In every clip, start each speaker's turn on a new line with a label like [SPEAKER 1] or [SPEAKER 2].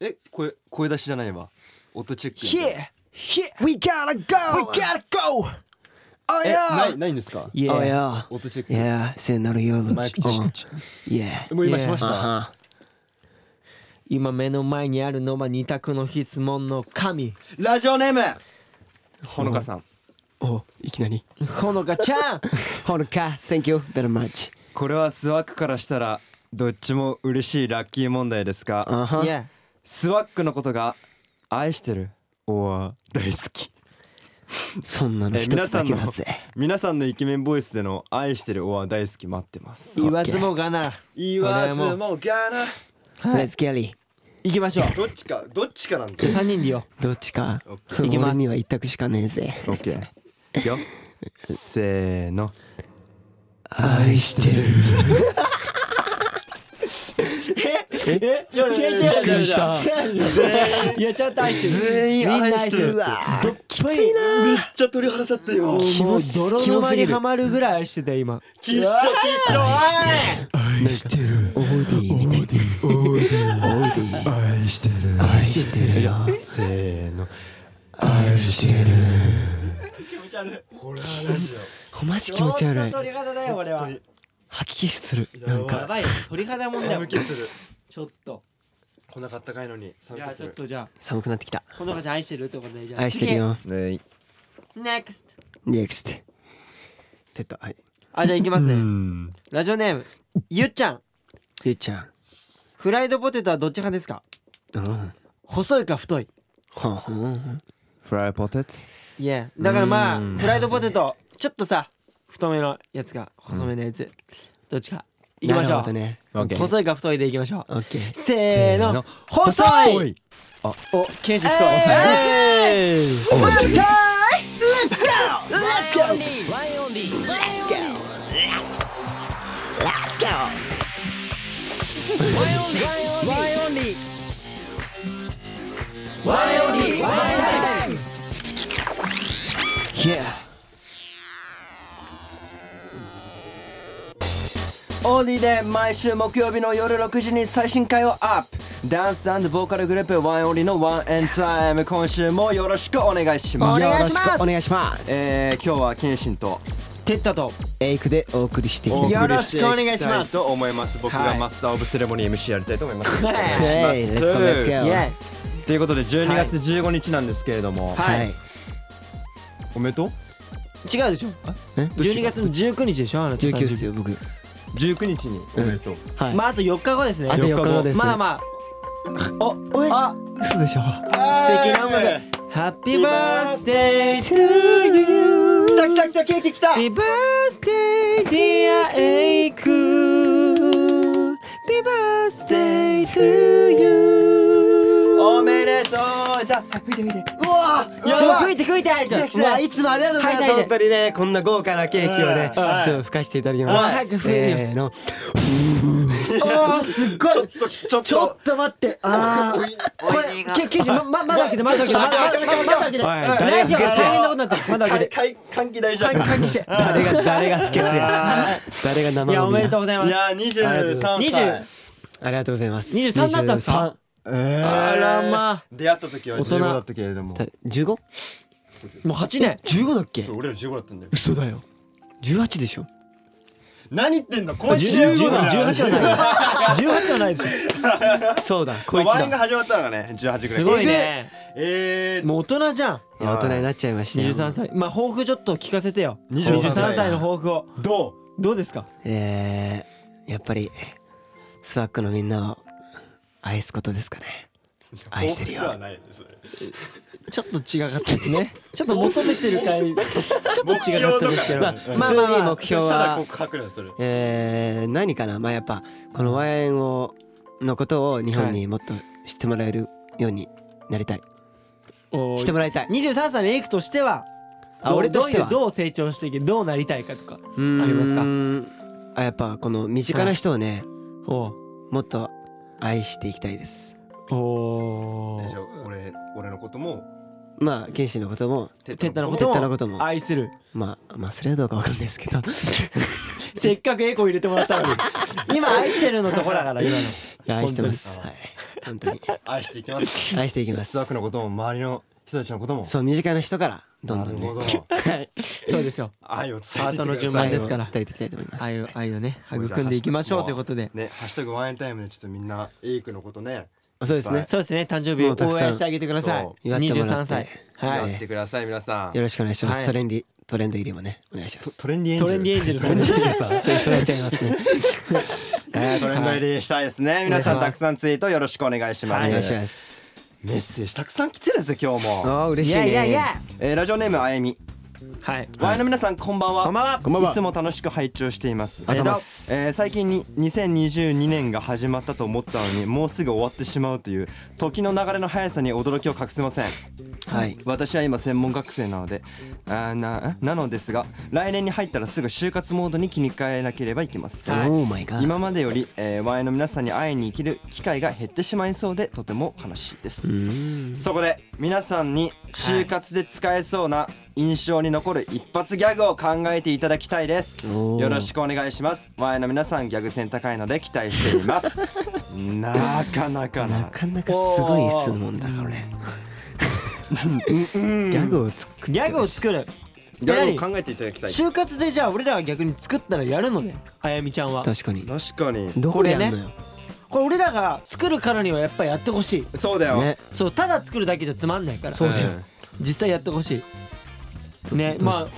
[SPEAKER 1] え声声出しじゃないわ音チェック
[SPEAKER 2] Here Here
[SPEAKER 3] We gotta go!
[SPEAKER 2] We gotta go
[SPEAKER 3] Oh
[SPEAKER 1] え
[SPEAKER 3] yeah!
[SPEAKER 1] ないないんですか
[SPEAKER 2] ？Yeah
[SPEAKER 3] Oh yeah!
[SPEAKER 1] 音チェック
[SPEAKER 3] Yeah, 聖なる夜。
[SPEAKER 1] マイクチェック
[SPEAKER 3] Yeah.
[SPEAKER 1] もう今しまし
[SPEAKER 3] Uh
[SPEAKER 1] た
[SPEAKER 3] huh.
[SPEAKER 2] 今目の前にあるのは二択の質問の神
[SPEAKER 1] ラジオネームほのかさん
[SPEAKER 3] お、いきなり。
[SPEAKER 2] ほのかちゃん
[SPEAKER 3] ほのか、Thank you very much.
[SPEAKER 1] これはスワックからしたらどっちも嬉しいラッキー問題ですが
[SPEAKER 3] Uh huh.
[SPEAKER 2] Yeah
[SPEAKER 1] スワックのことが愛してる。おは大好き。
[SPEAKER 3] そんなの
[SPEAKER 1] え
[SPEAKER 3] 一つだけだぜ。
[SPEAKER 1] 皆さんのイケメンボイスでの愛してるおは大好き待ってます。
[SPEAKER 2] 言わずもがな。
[SPEAKER 1] 言
[SPEAKER 2] わずも
[SPEAKER 1] もがな。
[SPEAKER 2] はい。
[SPEAKER 3] Let's get it.
[SPEAKER 2] 行きましょう。
[SPEAKER 1] どっちかどっちかなんだ。
[SPEAKER 2] じゃあ三人でよ
[SPEAKER 3] どっちか。
[SPEAKER 1] オッケ
[SPEAKER 2] いきます。
[SPEAKER 3] 俺には一択しかねえぜ。
[SPEAKER 1] オッケーいくよ。せーの。
[SPEAKER 3] 愛してる。
[SPEAKER 2] え？いやいやいやいやいや。いやちゃんと愛してる。
[SPEAKER 1] しる
[SPEAKER 2] 愛しててる。
[SPEAKER 1] どっ
[SPEAKER 3] きついな
[SPEAKER 1] めっちゃ鳥肌立った今
[SPEAKER 2] もう泥沼にはまるぐらい愛してたよ今。
[SPEAKER 1] キッショキッショ
[SPEAKER 3] 愛してる。オーディ。みたいな。オーディ。
[SPEAKER 1] 愛してる。
[SPEAKER 3] 愛してる。よ。
[SPEAKER 1] せーの
[SPEAKER 3] 愛してる。
[SPEAKER 2] 気持ち悪い。
[SPEAKER 1] ホラーラジ
[SPEAKER 3] マジ気持ち悪い。
[SPEAKER 2] 鳥肌だよ俺は
[SPEAKER 3] 吐き気する。なん
[SPEAKER 2] や
[SPEAKER 3] か。
[SPEAKER 2] ばいよ鳥肌もんだよ
[SPEAKER 1] 寒気する
[SPEAKER 2] ちょっと
[SPEAKER 1] こんなかったかいのに
[SPEAKER 2] いや
[SPEAKER 1] 寒気する
[SPEAKER 2] ちょっとじゃ
[SPEAKER 3] 寒くなってきた。
[SPEAKER 2] あほのかちゃん愛してるってことでじゃあ
[SPEAKER 3] 愛してるよ。
[SPEAKER 1] ね
[SPEAKER 2] 次 NEXT
[SPEAKER 3] NEXT。出た。はい。
[SPEAKER 2] あじゃあ行きますね
[SPEAKER 1] ん
[SPEAKER 2] ラジオネームゆっちゃん
[SPEAKER 3] ゆうちゃん。
[SPEAKER 2] フライドポテトはどっち派ですか？
[SPEAKER 3] うん。
[SPEAKER 2] 細いか太い？
[SPEAKER 3] はんはん。
[SPEAKER 1] フライポテト？
[SPEAKER 2] いやだからまあ
[SPEAKER 3] うん
[SPEAKER 2] フライドポテトちょっとさ太めのやつか細めのやつ。どっちか。行きましょう。細いか太いで行きましょう。
[SPEAKER 3] オッケー。
[SPEAKER 2] せーの。細い。おケンシ太い
[SPEAKER 3] えー
[SPEAKER 2] お前かい
[SPEAKER 3] Let's go! Let's go!
[SPEAKER 2] One only.
[SPEAKER 3] Let's go! Let's go!
[SPEAKER 2] One only. One only. One only. One time
[SPEAKER 3] Yeah!
[SPEAKER 1] AuDee で毎週木曜日の夜6時に最新回をアップ。ダンスボーカルグループ ONE N' ONLY の ONE N' TIME 今週もよろしくお願いします。
[SPEAKER 3] よろしくお願いします。
[SPEAKER 1] えー、今日はケンシンと
[SPEAKER 2] テッタと
[SPEAKER 3] エイクでお送りしていき
[SPEAKER 1] お
[SPEAKER 3] たい
[SPEAKER 2] よろしくお願いします。
[SPEAKER 1] と思います。僕
[SPEAKER 2] はい。
[SPEAKER 1] がマスターオブセレモニー MC やりたいと思います。よろしくお願いします。ということで12月15日なんですけれども、
[SPEAKER 2] はい。
[SPEAKER 3] はい。
[SPEAKER 1] おめでとう？
[SPEAKER 2] イ違うでしょ。
[SPEAKER 3] え
[SPEAKER 2] ？12月の19日でしょ？あなた
[SPEAKER 3] 19ですよ、僕。
[SPEAKER 1] 19日におめでとう、
[SPEAKER 3] はい。
[SPEAKER 2] まああと4日後ですね。
[SPEAKER 3] あと4日後です。
[SPEAKER 2] まあまあ。
[SPEAKER 1] おおい。
[SPEAKER 2] あ。
[SPEAKER 3] 嘘でしょ。
[SPEAKER 2] 素敵な音楽 Happy birthday to you
[SPEAKER 1] 来た来た来たケーキ来た。
[SPEAKER 2] Happy birthday dear エイク Happy birthday to you
[SPEAKER 1] おめでとう。じゃあ見て見て。うわ
[SPEAKER 2] そう吹いて吹いてあるじゃん
[SPEAKER 3] うわいつもありがとうございます。本当にね、こんな豪華なケーキをね、
[SPEAKER 1] はい
[SPEAKER 3] ちょっと吹かしていただきます。せーの。
[SPEAKER 2] おーすっごい
[SPEAKER 1] ちょっ
[SPEAKER 2] ちょっと待ってあーこれけケイジまままだ開けてまだ開けてまだ開けてラジオ
[SPEAKER 3] が
[SPEAKER 2] 大変なことになってるまだ開けて
[SPEAKER 1] 換気大事だ
[SPEAKER 2] 換気換気して
[SPEAKER 3] 誰が誰が不潔や。誰が生
[SPEAKER 2] いやおめでとう
[SPEAKER 3] う。
[SPEAKER 2] ございます
[SPEAKER 1] いや23歳
[SPEAKER 2] 20
[SPEAKER 3] ありがとうございます。
[SPEAKER 2] 23だったんですか
[SPEAKER 1] え
[SPEAKER 2] あらまあ。
[SPEAKER 1] 出会った時は
[SPEAKER 2] 大人。
[SPEAKER 1] 15だったけれども。
[SPEAKER 3] 十五？
[SPEAKER 2] もう8年。
[SPEAKER 3] 十五だっけ？
[SPEAKER 1] そう？俺ら15だったんだよ。
[SPEAKER 3] 嘘だよ。十八でしょ？
[SPEAKER 1] 何言ってんのこいつ
[SPEAKER 2] 10
[SPEAKER 1] 15だ
[SPEAKER 2] 18はない18はないでしょ
[SPEAKER 3] そうだ。こいつ
[SPEAKER 1] ワインが
[SPEAKER 3] だ。
[SPEAKER 1] 始まったのがね18ぐらい。
[SPEAKER 2] すごいね。
[SPEAKER 1] えー
[SPEAKER 2] もう大人じゃん。
[SPEAKER 3] いや大人になっちゃいましたよ。
[SPEAKER 2] 23歳。まあ抱負ちょっと聞かせてよ。
[SPEAKER 1] 23
[SPEAKER 2] 23歳。の抱負を。
[SPEAKER 1] ど
[SPEAKER 2] どうですか？
[SPEAKER 3] えー、やっぱりスワックのみんなを愛すことですかね。
[SPEAKER 1] う
[SPEAKER 3] 愛してるよ。
[SPEAKER 2] ちょっと違かったですね。ちょっと求めてる回 ちょっと違かったですけど。
[SPEAKER 1] まあ
[SPEAKER 3] 普通に目標
[SPEAKER 1] ただ
[SPEAKER 3] は
[SPEAKER 1] 告白だよそれ
[SPEAKER 3] えー、何かな。まあやっぱこのワインをのことを日本にもっと知ってもらえるようになりたい。
[SPEAKER 2] おー
[SPEAKER 3] してもらいたい。
[SPEAKER 2] 23歳のエイクとしては
[SPEAKER 3] あ俺としては。
[SPEAKER 2] どういうどう成長していけどうなりたいかとかありますか？
[SPEAKER 3] あやっぱこの身近な人をね、
[SPEAKER 2] お
[SPEAKER 3] もっと愛していきたいです。
[SPEAKER 2] お
[SPEAKER 1] じゃあ俺俺のことも
[SPEAKER 3] まあ剣士のことも
[SPEAKER 1] テ
[SPEAKER 2] テッタのこ
[SPEAKER 3] テ
[SPEAKER 2] とも
[SPEAKER 3] ッタのことも
[SPEAKER 2] 愛する。
[SPEAKER 3] まあまあそれはどうかわかんないですけど。
[SPEAKER 2] せっかくエコ入れてもらったのに。今愛してるのとこだから今の。
[SPEAKER 3] いや愛してます。はい。本当に。
[SPEAKER 1] 愛していきます。
[SPEAKER 3] 愛していきます。
[SPEAKER 1] スワクのことも周りの人たちのことも。
[SPEAKER 3] そう身近な人からどんどんね。はい。
[SPEAKER 2] そうですよ。
[SPEAKER 1] 愛を伝えていってください
[SPEAKER 2] ハートの順番ですから。
[SPEAKER 3] 伝えていきたいと思い。ます
[SPEAKER 2] 愛を愛をね育んでいきましょうということで。
[SPEAKER 1] ねハッシュタグワンエンタイムでちょっとみんなエイクのことね。
[SPEAKER 3] そうですね。
[SPEAKER 2] そうですね。誕生日
[SPEAKER 3] もうたくさん
[SPEAKER 2] 応援してあげてください。
[SPEAKER 1] そう
[SPEAKER 3] 祝ってもら
[SPEAKER 2] 23
[SPEAKER 3] って。
[SPEAKER 2] 歳。はい。
[SPEAKER 1] やってください皆さん。
[SPEAKER 3] よろしくお願いします、
[SPEAKER 2] はい。
[SPEAKER 3] トレンディトレンド入りもねお願いします。
[SPEAKER 1] トレンディエンジェル。
[SPEAKER 2] トレンディエンジェルさん。トレンディエンジェルさん。それそれは違いますね。
[SPEAKER 1] は いトレンド入りしたいですね。皆さんたくさんツイートよろしくお願いします。
[SPEAKER 3] お願いします
[SPEAKER 1] メッセージたくさん来てるんですよ今日も。
[SPEAKER 3] あー嬉
[SPEAKER 2] い
[SPEAKER 3] しいね。
[SPEAKER 2] やいやいや。
[SPEAKER 1] えーラジオネームあやみ
[SPEAKER 2] はい。
[SPEAKER 1] ワイの皆さんこんばんは。
[SPEAKER 2] こんばんは。
[SPEAKER 3] こんばんは。い
[SPEAKER 1] つも楽しく拝聴しています。
[SPEAKER 3] あざます。
[SPEAKER 1] えー最近に2022年が始まったと思ったのにもうすぐ終わってしまうという時の流れの速さに驚きを隠せません。
[SPEAKER 3] はい。
[SPEAKER 1] 私は今専門学生なのであーななのですが来年に入ったらすぐ就活モードに切り替えなければいけません、
[SPEAKER 2] はい。
[SPEAKER 1] 今までより、えー、ワイの皆さんに会いに生きる機会が減ってしまいそうでとても悲しいです、
[SPEAKER 3] うーん。
[SPEAKER 1] そこで皆さんに就活で使えそうな印象に残る一発ギャグを考えていただきたいです。よろしくお願いします。ワイの皆さんギャグ線高いので期待しています。なかなかな。
[SPEAKER 3] なかなかすごい質問だこれ。ギャグを作って。
[SPEAKER 2] ギャグを作る。
[SPEAKER 1] ギャグを考えていただきたい。
[SPEAKER 2] 就活でじゃあ俺らは逆に作ったらやるの？ねあやみちゃんは。
[SPEAKER 3] 確かに。
[SPEAKER 1] 確かに。
[SPEAKER 3] どこでやんのよ、
[SPEAKER 2] これ俺らが作るからにはやっぱやってほしい。
[SPEAKER 1] そうだよ、
[SPEAKER 3] ね。
[SPEAKER 2] そうただ作るだけじゃつまんないから。
[SPEAKER 3] そうだよ
[SPEAKER 1] ん
[SPEAKER 2] 実際やってほしいねまあ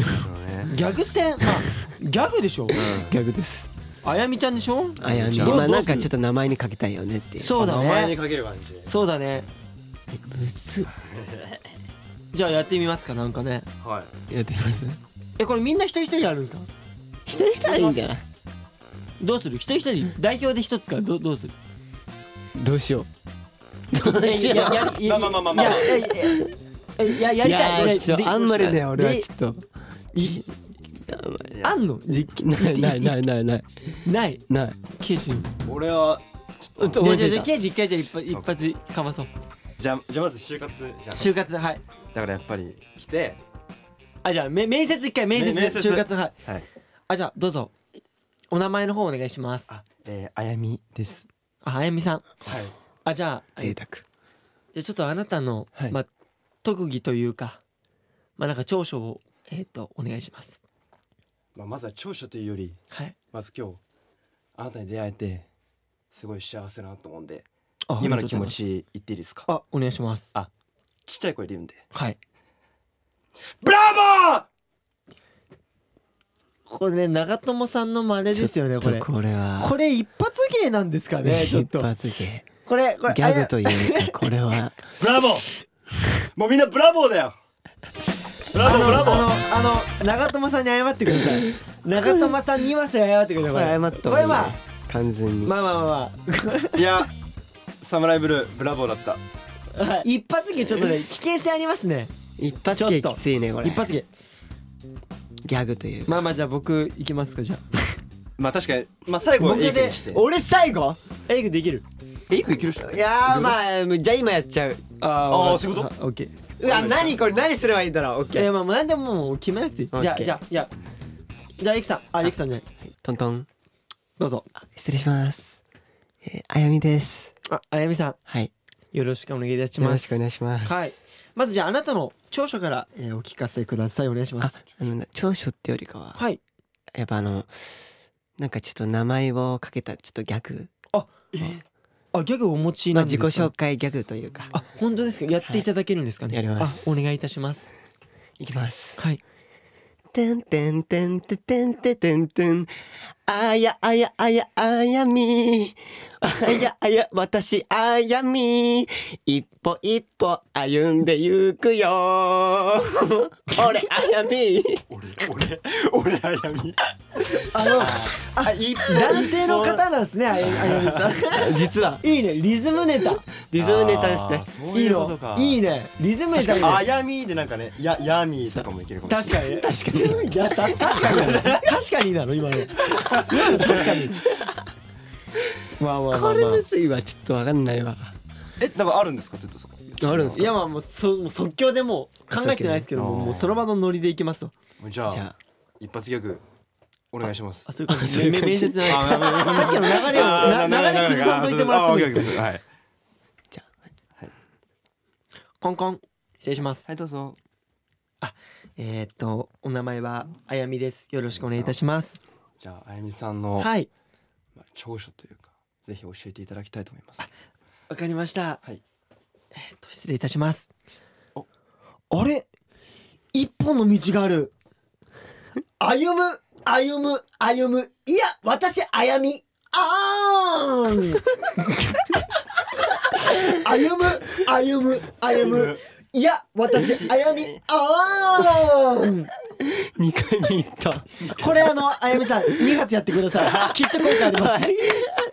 [SPEAKER 2] ギャグ戦まあギャグでしょ？
[SPEAKER 3] ギャグです。
[SPEAKER 2] あやみちゃんでしょ？
[SPEAKER 3] あやみ
[SPEAKER 1] じゃあ
[SPEAKER 3] まあなんかちょっと名前にかけたいよねっていう。
[SPEAKER 2] そうだ
[SPEAKER 1] 名前に
[SPEAKER 2] ね
[SPEAKER 1] かける感じ
[SPEAKER 2] そうだね。
[SPEAKER 3] むずっ
[SPEAKER 2] じゃあやってみますかなんかね。
[SPEAKER 1] はい。
[SPEAKER 3] やってみます？
[SPEAKER 2] えこれみんな一人一人やるんですか？
[SPEAKER 3] 一人一人いいんじゃない？
[SPEAKER 2] どうする？一人一人代表で一つかどどうする？
[SPEAKER 3] どうしよう。どう
[SPEAKER 2] え
[SPEAKER 3] しよう
[SPEAKER 2] いややいや
[SPEAKER 1] まあまあまあまあ
[SPEAKER 2] いやいやりたい。
[SPEAKER 3] いやちょっとあんまりね俺は
[SPEAKER 2] で
[SPEAKER 3] ちょっと。
[SPEAKER 2] いあんの？実
[SPEAKER 3] ないないないないない。
[SPEAKER 2] ない。
[SPEAKER 3] ない。
[SPEAKER 2] ケイシン。
[SPEAKER 1] 俺は
[SPEAKER 3] ちょっと。思いついた。
[SPEAKER 2] ケイシ一回じゃあ一発一発かまそう。
[SPEAKER 1] じゃあじゃあまず就活じゃん
[SPEAKER 2] 就活はい。
[SPEAKER 1] だからやっぱり来て。
[SPEAKER 2] あじゃあめ面接一回面接。
[SPEAKER 1] め面接。
[SPEAKER 2] 就活はい。
[SPEAKER 1] はい。
[SPEAKER 2] あじゃあどうぞ。お名前の方お願いします。
[SPEAKER 1] あえー、あやみです。
[SPEAKER 2] ああやみさん。
[SPEAKER 1] はい。
[SPEAKER 2] あじゃあ
[SPEAKER 3] 贅沢。
[SPEAKER 2] じゃあちょっとあなたの、
[SPEAKER 1] はい。
[SPEAKER 2] まあ特技というかまあなんか長所をえっ、とお願いします。
[SPEAKER 1] まあ、まずは長所というより
[SPEAKER 2] はい。
[SPEAKER 1] まず今日あなたに出会えてすごい幸せだなと思うんで
[SPEAKER 2] あ
[SPEAKER 1] 今の気持ち言っていいですか？
[SPEAKER 2] あお願いします。
[SPEAKER 1] あちっちゃい声で言うんで。
[SPEAKER 2] はい。
[SPEAKER 1] ブラボー！
[SPEAKER 2] これね長友さんの真似ですよねこれ。
[SPEAKER 3] これは。
[SPEAKER 2] これ一発芸なんですかねちょっと。
[SPEAKER 3] 一発芸。
[SPEAKER 2] これこれ。
[SPEAKER 3] ギャグというかこれは。
[SPEAKER 1] ブラボーもうみんなブラボーだよ。ブラ
[SPEAKER 2] あの
[SPEAKER 1] ボーブラボー。
[SPEAKER 2] あのあの長友さんに謝ってください。長友さんにはそれ謝ってください。
[SPEAKER 3] これ謝った
[SPEAKER 2] これまあ
[SPEAKER 3] 完全に。
[SPEAKER 2] まあまあまあ。ま
[SPEAKER 1] いやサムライブルーブラボーだった。
[SPEAKER 2] 一発芸ちょっとね危険性ありますね。
[SPEAKER 3] 一発芸きついねこれ。
[SPEAKER 2] 一発芸。
[SPEAKER 3] ギャグという
[SPEAKER 2] まあまあじゃあ僕行きますかじゃあ。
[SPEAKER 1] まあ確かにまあ最後はエイクにして。
[SPEAKER 2] 俺最後？エイクできる
[SPEAKER 1] エイクいける人
[SPEAKER 3] いやーまあじゃあ今やっちゃう
[SPEAKER 2] あ
[SPEAKER 1] あーそういうこと？
[SPEAKER 2] オッケー。
[SPEAKER 3] うわ何これ？何すればいいんだろう？オッケー。
[SPEAKER 2] えまあ何でももう決めなくていい。じゃじゃあじゃあ。じゃあエイクさん。あエイクさんじゃない。
[SPEAKER 3] トントン。
[SPEAKER 2] どうぞ。
[SPEAKER 3] 失礼します。えーあやみです。
[SPEAKER 2] ああやみさ
[SPEAKER 3] はい。
[SPEAKER 2] んよろしくお願いいたします。
[SPEAKER 3] よろしくお願いします。
[SPEAKER 2] はい。まずじゃああなたの長所から、えーお聞かせください。お願いしま
[SPEAKER 3] あ
[SPEAKER 2] す。
[SPEAKER 3] あのね長所ってよりかは
[SPEAKER 2] はい。
[SPEAKER 3] やっぱあのなんかちょっと名前をかけたちょっとギャグ
[SPEAKER 2] あギャグお持ち
[SPEAKER 3] まあ自
[SPEAKER 2] なんですか、
[SPEAKER 3] 己紹介ギャグというか。
[SPEAKER 2] あ本当ですか？やっていただけるんですかね、
[SPEAKER 3] やります。
[SPEAKER 2] あお願いいたします。
[SPEAKER 3] いきます。
[SPEAKER 2] はい。
[SPEAKER 3] てんてんてんててんててんてんあやあやあやあやみ。あやあや私あやみ。一歩一歩歩んでゆくよ。俺あやみ。
[SPEAKER 1] 俺俺俺あやみ。
[SPEAKER 2] あの
[SPEAKER 1] あ一歩
[SPEAKER 2] 男性の方なんですねあやあやみさん。
[SPEAKER 3] 実は。い
[SPEAKER 2] いねリズムネタ。
[SPEAKER 3] リズムネタですね。
[SPEAKER 1] い
[SPEAKER 2] いのいいねリズムネタ。いいね。
[SPEAKER 1] あやみでなんかねややみとかもいけるかもしれない。
[SPEAKER 2] 確かに。確かに。確かに確かになの今の確かに。まあまあまあ、まあ、
[SPEAKER 3] これむずいわちょっとわかんないわ。
[SPEAKER 1] えなんかあるんですかって言ったそこ
[SPEAKER 3] あるんですか？
[SPEAKER 2] いやまあもうそもう即興でもう考えてないですけどももうその場のノリでいきますわ。
[SPEAKER 1] じゃあ
[SPEAKER 3] じゃあ。
[SPEAKER 1] 一発ギャグお願いします。
[SPEAKER 2] あそういう感じ。面接じ。ゃない
[SPEAKER 1] あ
[SPEAKER 2] さっきの流れをな流れ崩さんといてもらってもいいですか
[SPEAKER 1] はい
[SPEAKER 2] コンコン失礼します、
[SPEAKER 1] はいどうぞ
[SPEAKER 2] えー、っとお名前はあやみですよろしくお願いいたします
[SPEAKER 1] じゃああやみさんの、
[SPEAKER 2] はい。
[SPEAKER 1] まあ長所というかぜひ教えていただきたいと思います。
[SPEAKER 2] わかりました。
[SPEAKER 1] はい。
[SPEAKER 2] えー、っと失礼いたします。
[SPEAKER 1] お。
[SPEAKER 2] あれ？一本の道がある。歩む歩む歩む。いや私あやみ。あーん。歩む歩む歩むいや私あやみ。あー。ん
[SPEAKER 3] 二回目行った。
[SPEAKER 2] これあのあやみさん2発やってください。きっと効果あります。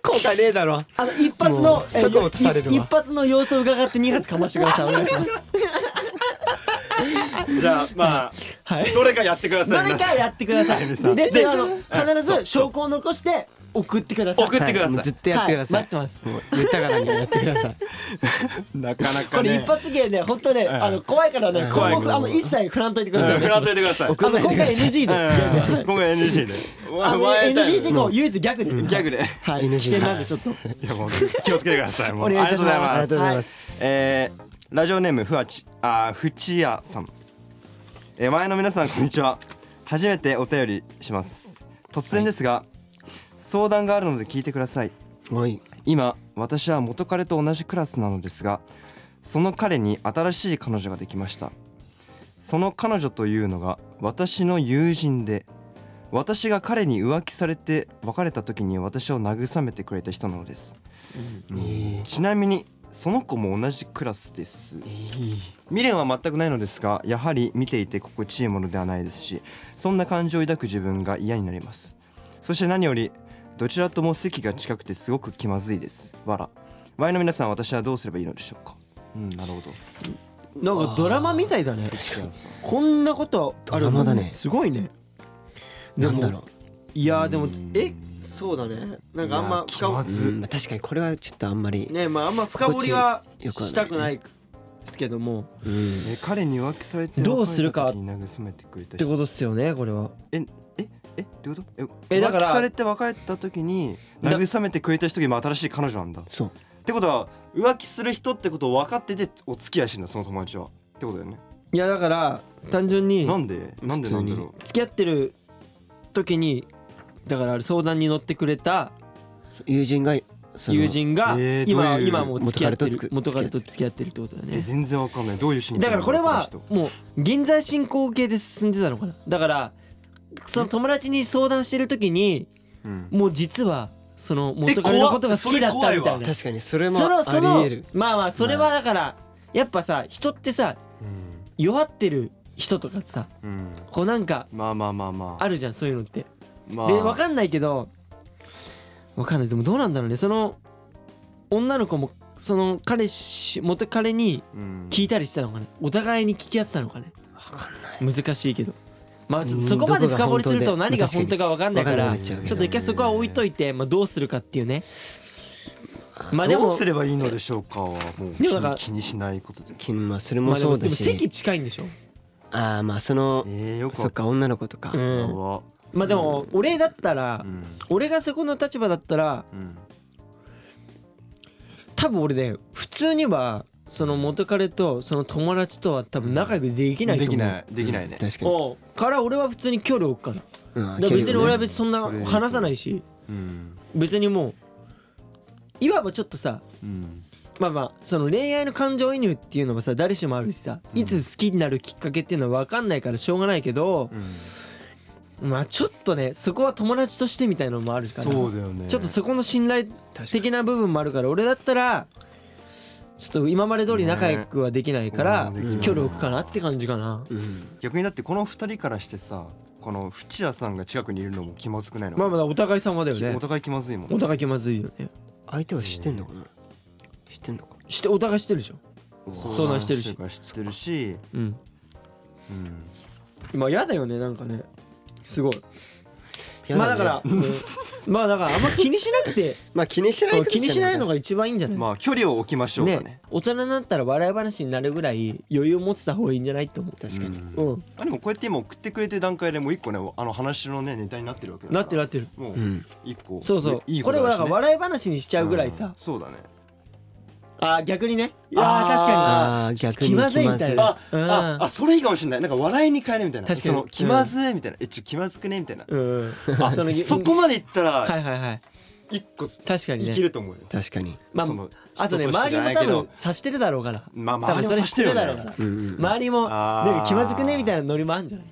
[SPEAKER 3] 後悔ねえだろ。
[SPEAKER 2] あの一発
[SPEAKER 3] も
[SPEAKER 2] の
[SPEAKER 3] う即落とされるわ。
[SPEAKER 2] い一発の様子を伺って2発かましてください。お願いします。
[SPEAKER 1] じゃあまあ
[SPEAKER 2] はい。
[SPEAKER 1] どれかやってくだ
[SPEAKER 2] どれかやってください。でそれあの必ず証拠を残して送ってください。
[SPEAKER 1] 送ってください。
[SPEAKER 3] はもうずっとやってくださ
[SPEAKER 2] はい待ってます。
[SPEAKER 3] もう言ったからにはやってください。
[SPEAKER 1] なかなか
[SPEAKER 2] これ
[SPEAKER 1] ね
[SPEAKER 2] 一発芸ね本当ねあの怖いからね
[SPEAKER 1] 怖い。
[SPEAKER 2] あの一切振らんといてくださいね。
[SPEAKER 1] 振らんといてください。
[SPEAKER 2] あの今回 NG で。
[SPEAKER 1] うん今回 NG で。
[SPEAKER 2] NG 事項唯一ギャグで。
[SPEAKER 1] ギャグで
[SPEAKER 2] はい
[SPEAKER 3] NG
[SPEAKER 2] 危険なんでちょっと。
[SPEAKER 1] いやもう気をつけてください。ありがとうございます。
[SPEAKER 3] ありがとうございます。
[SPEAKER 1] えーラジオネームふわちあーふちやさん、えー、前の皆さんこんにちは。初めてお便りします。突然ですが、相談があるので聞いてください。
[SPEAKER 3] おい。
[SPEAKER 1] 今私は元彼と同じクラスなのですがその彼に新しい彼女ができました。その彼女というのが私の友人で私が彼に浮気されて別れた時に私を慰めてくれた人なのです、うん。
[SPEAKER 3] えー。
[SPEAKER 1] ちなみにその子も同じクラスです。未練は全くないのですがやはり見ていて心地いいものではないですしそんな感情を抱く自分が嫌になります。そして何よりどちらとも席が近くてすごく気まずいです。わらワイの皆さん私はどうすればいいのでしょうか？うんなるほど。
[SPEAKER 2] なんかドラマみたいだね。
[SPEAKER 3] 確かに
[SPEAKER 2] こんなことある
[SPEAKER 3] ドラマだね。
[SPEAKER 2] すごいね。
[SPEAKER 3] なんだろ
[SPEAKER 2] いやーでも
[SPEAKER 1] うん
[SPEAKER 2] えそうだね。なんかあんま
[SPEAKER 1] 気ま
[SPEAKER 3] う、
[SPEAKER 1] ず
[SPEAKER 3] うんまあ、確かにこれはちょっとあんまり、
[SPEAKER 2] ねまああんま深掘りはしたくないですけども。
[SPEAKER 3] うん。
[SPEAKER 1] え彼に浮気されて
[SPEAKER 2] どうするかってことっすよねこれは。
[SPEAKER 1] えええどういうこと？え
[SPEAKER 2] えだから
[SPEAKER 1] 浮気されて別れた時に
[SPEAKER 2] だ
[SPEAKER 1] 慰めてくれた人が今新しい彼女なんだ。っ
[SPEAKER 3] そう。
[SPEAKER 1] てことは浮気する人ってことを分かっててお付き合いしてんだその友達は。ってことだよね。
[SPEAKER 2] いやだから単純に
[SPEAKER 1] なんで？なんでなんだろ
[SPEAKER 2] 付き合ってる時にだから相談に乗ってくれた
[SPEAKER 3] 友人がその
[SPEAKER 2] 友人が
[SPEAKER 1] えー
[SPEAKER 2] 今
[SPEAKER 1] どういう
[SPEAKER 2] 今もう付き合ってる元
[SPEAKER 3] 元彼と
[SPEAKER 2] 彼と付き合ってる。ってことだよね。
[SPEAKER 1] うえ全然わかんない。どういう心境
[SPEAKER 2] だからこれはもう現在進行形で進んでたのかな。だからその友達に相談してる時に
[SPEAKER 1] うん。
[SPEAKER 2] もう実はその元彼のことが好きだったみたいな。
[SPEAKER 3] 確かにそれもあり
[SPEAKER 2] その
[SPEAKER 3] 得る。
[SPEAKER 2] まあまあそれはだからやっぱさ人ってさ弱ってる人とかさ
[SPEAKER 1] うんうん。
[SPEAKER 2] こうなんか
[SPEAKER 1] まあまあまあまあ。
[SPEAKER 2] あるじゃんそういうのって。
[SPEAKER 1] まあ。
[SPEAKER 2] で分かんないけど分かんない。でもどうなんだろうね。その女の子もその彼氏元彼に
[SPEAKER 1] うん。
[SPEAKER 2] 聞いたりしたのかね。お互いに聞き合ってたのかね。
[SPEAKER 3] 分かんない。
[SPEAKER 2] 難しいけどまあちょっと
[SPEAKER 3] うん
[SPEAKER 2] そこまで深掘りすると何が本当か分かんないか
[SPEAKER 3] らち
[SPEAKER 2] ょっと一回そこは置いといてまあどうするかっていうね。まあでも
[SPEAKER 1] どうすればいいのでしょうか。はもう
[SPEAKER 2] でもなんか
[SPEAKER 1] 気気にしないことで。
[SPEAKER 3] きまあそれ
[SPEAKER 2] まあでもでも
[SPEAKER 3] もそうだし、
[SPEAKER 2] 席近いんでしょ？
[SPEAKER 3] ああまあその
[SPEAKER 1] えーよく
[SPEAKER 3] そっか女の子とか、
[SPEAKER 2] う
[SPEAKER 1] わ
[SPEAKER 2] ん
[SPEAKER 1] わ
[SPEAKER 2] まあでも俺だったら
[SPEAKER 1] うん。
[SPEAKER 2] 俺がそこの立場だったら
[SPEAKER 1] うん。
[SPEAKER 2] 多分俺ね普通にはその元彼とその友達とは多分仲良くできないと思う。
[SPEAKER 1] できないできないね。
[SPEAKER 3] 確かに、
[SPEAKER 2] おうから俺は普通に距離を置くから。
[SPEAKER 3] うん、
[SPEAKER 2] だから別に俺は別にそんな話さないし。
[SPEAKER 1] うん。
[SPEAKER 2] 別にもういわばちょっとさ
[SPEAKER 1] うん。
[SPEAKER 2] まあまあその恋愛の感情移入っていうのはさ誰しもあるしさ
[SPEAKER 1] うん。
[SPEAKER 2] いつ好きになるきっかけっていうのは分かんないからしょうがないけど
[SPEAKER 1] うん。
[SPEAKER 2] まあちょっとねそこは友達としてみたいなのもあるから。
[SPEAKER 1] そうだよね。
[SPEAKER 2] ちょっとそこの信頼的な部分もあるから俺だったらちょっと今まで通り仲良くはできないから距離を置くかなって感じかな。
[SPEAKER 3] うん。
[SPEAKER 1] 逆にだってこの二人からしてさこの淵谷さんが近くにいるのも気まずくないの
[SPEAKER 2] まあまあお互い様だよね。
[SPEAKER 1] お互い気まずいもん。
[SPEAKER 2] お互い気まずいよね。
[SPEAKER 3] 相手は知ってんのかな？知ってんのか？
[SPEAKER 2] してお互い知ってるでしょ。相談してるし。
[SPEAKER 1] 知ってるし。
[SPEAKER 2] うん。
[SPEAKER 1] うん。
[SPEAKER 2] 今嫌だよねなんかね。すごい。
[SPEAKER 3] や
[SPEAKER 2] まあだから、う んまあだからあんま気にしなくて
[SPEAKER 3] まあ気にしない
[SPEAKER 2] 気にしないの
[SPEAKER 3] が
[SPEAKER 2] が一番いいんじゃない、
[SPEAKER 1] まあ距離を置きましょうかね。
[SPEAKER 2] ね大人になったら笑い話になるぐらい余裕を持ってた方がいいんじゃないって思う。
[SPEAKER 3] 確かに、
[SPEAKER 1] うん。
[SPEAKER 2] うん
[SPEAKER 1] あでもこうやって今送ってくれてる段階でもう一個ねあの話のねネタになってるわけだ
[SPEAKER 2] なってるなってる。
[SPEAKER 1] もう
[SPEAKER 3] うん。
[SPEAKER 1] 一個。
[SPEAKER 2] そうそう。
[SPEAKER 1] いい
[SPEAKER 2] これはだから笑い話にしちゃうぐらいさ。
[SPEAKER 1] ん。そうだね
[SPEAKER 2] あー逆にね。いやー確か
[SPEAKER 3] あー逆に
[SPEAKER 2] 気まずいみたいな。
[SPEAKER 1] あああそれいいかもしれない。なんか笑いに変えるみたいな。
[SPEAKER 2] 確かに。
[SPEAKER 1] その気まずいみたいな。えちょ気まずくねみたいな。
[SPEAKER 2] にうん。
[SPEAKER 1] あ
[SPEAKER 2] その
[SPEAKER 1] そこまでいった
[SPEAKER 2] はい
[SPEAKER 1] ら
[SPEAKER 2] はいはい。
[SPEAKER 1] 一個
[SPEAKER 2] 確かにね。
[SPEAKER 1] いけると思うよ。
[SPEAKER 3] 確かに。
[SPEAKER 2] まあ
[SPEAKER 1] その
[SPEAKER 2] あとね
[SPEAKER 1] 人して
[SPEAKER 2] 周りも多
[SPEAKER 1] じゃないけど。
[SPEAKER 2] 分察してるだろうから。
[SPEAKER 1] まあ
[SPEAKER 2] 多分
[SPEAKER 1] 周りも察してる
[SPEAKER 2] だろうから。
[SPEAKER 3] うんうん
[SPEAKER 2] 周りも
[SPEAKER 1] あー。
[SPEAKER 2] なんか気まずくねみたいなノリもあるんじゃない？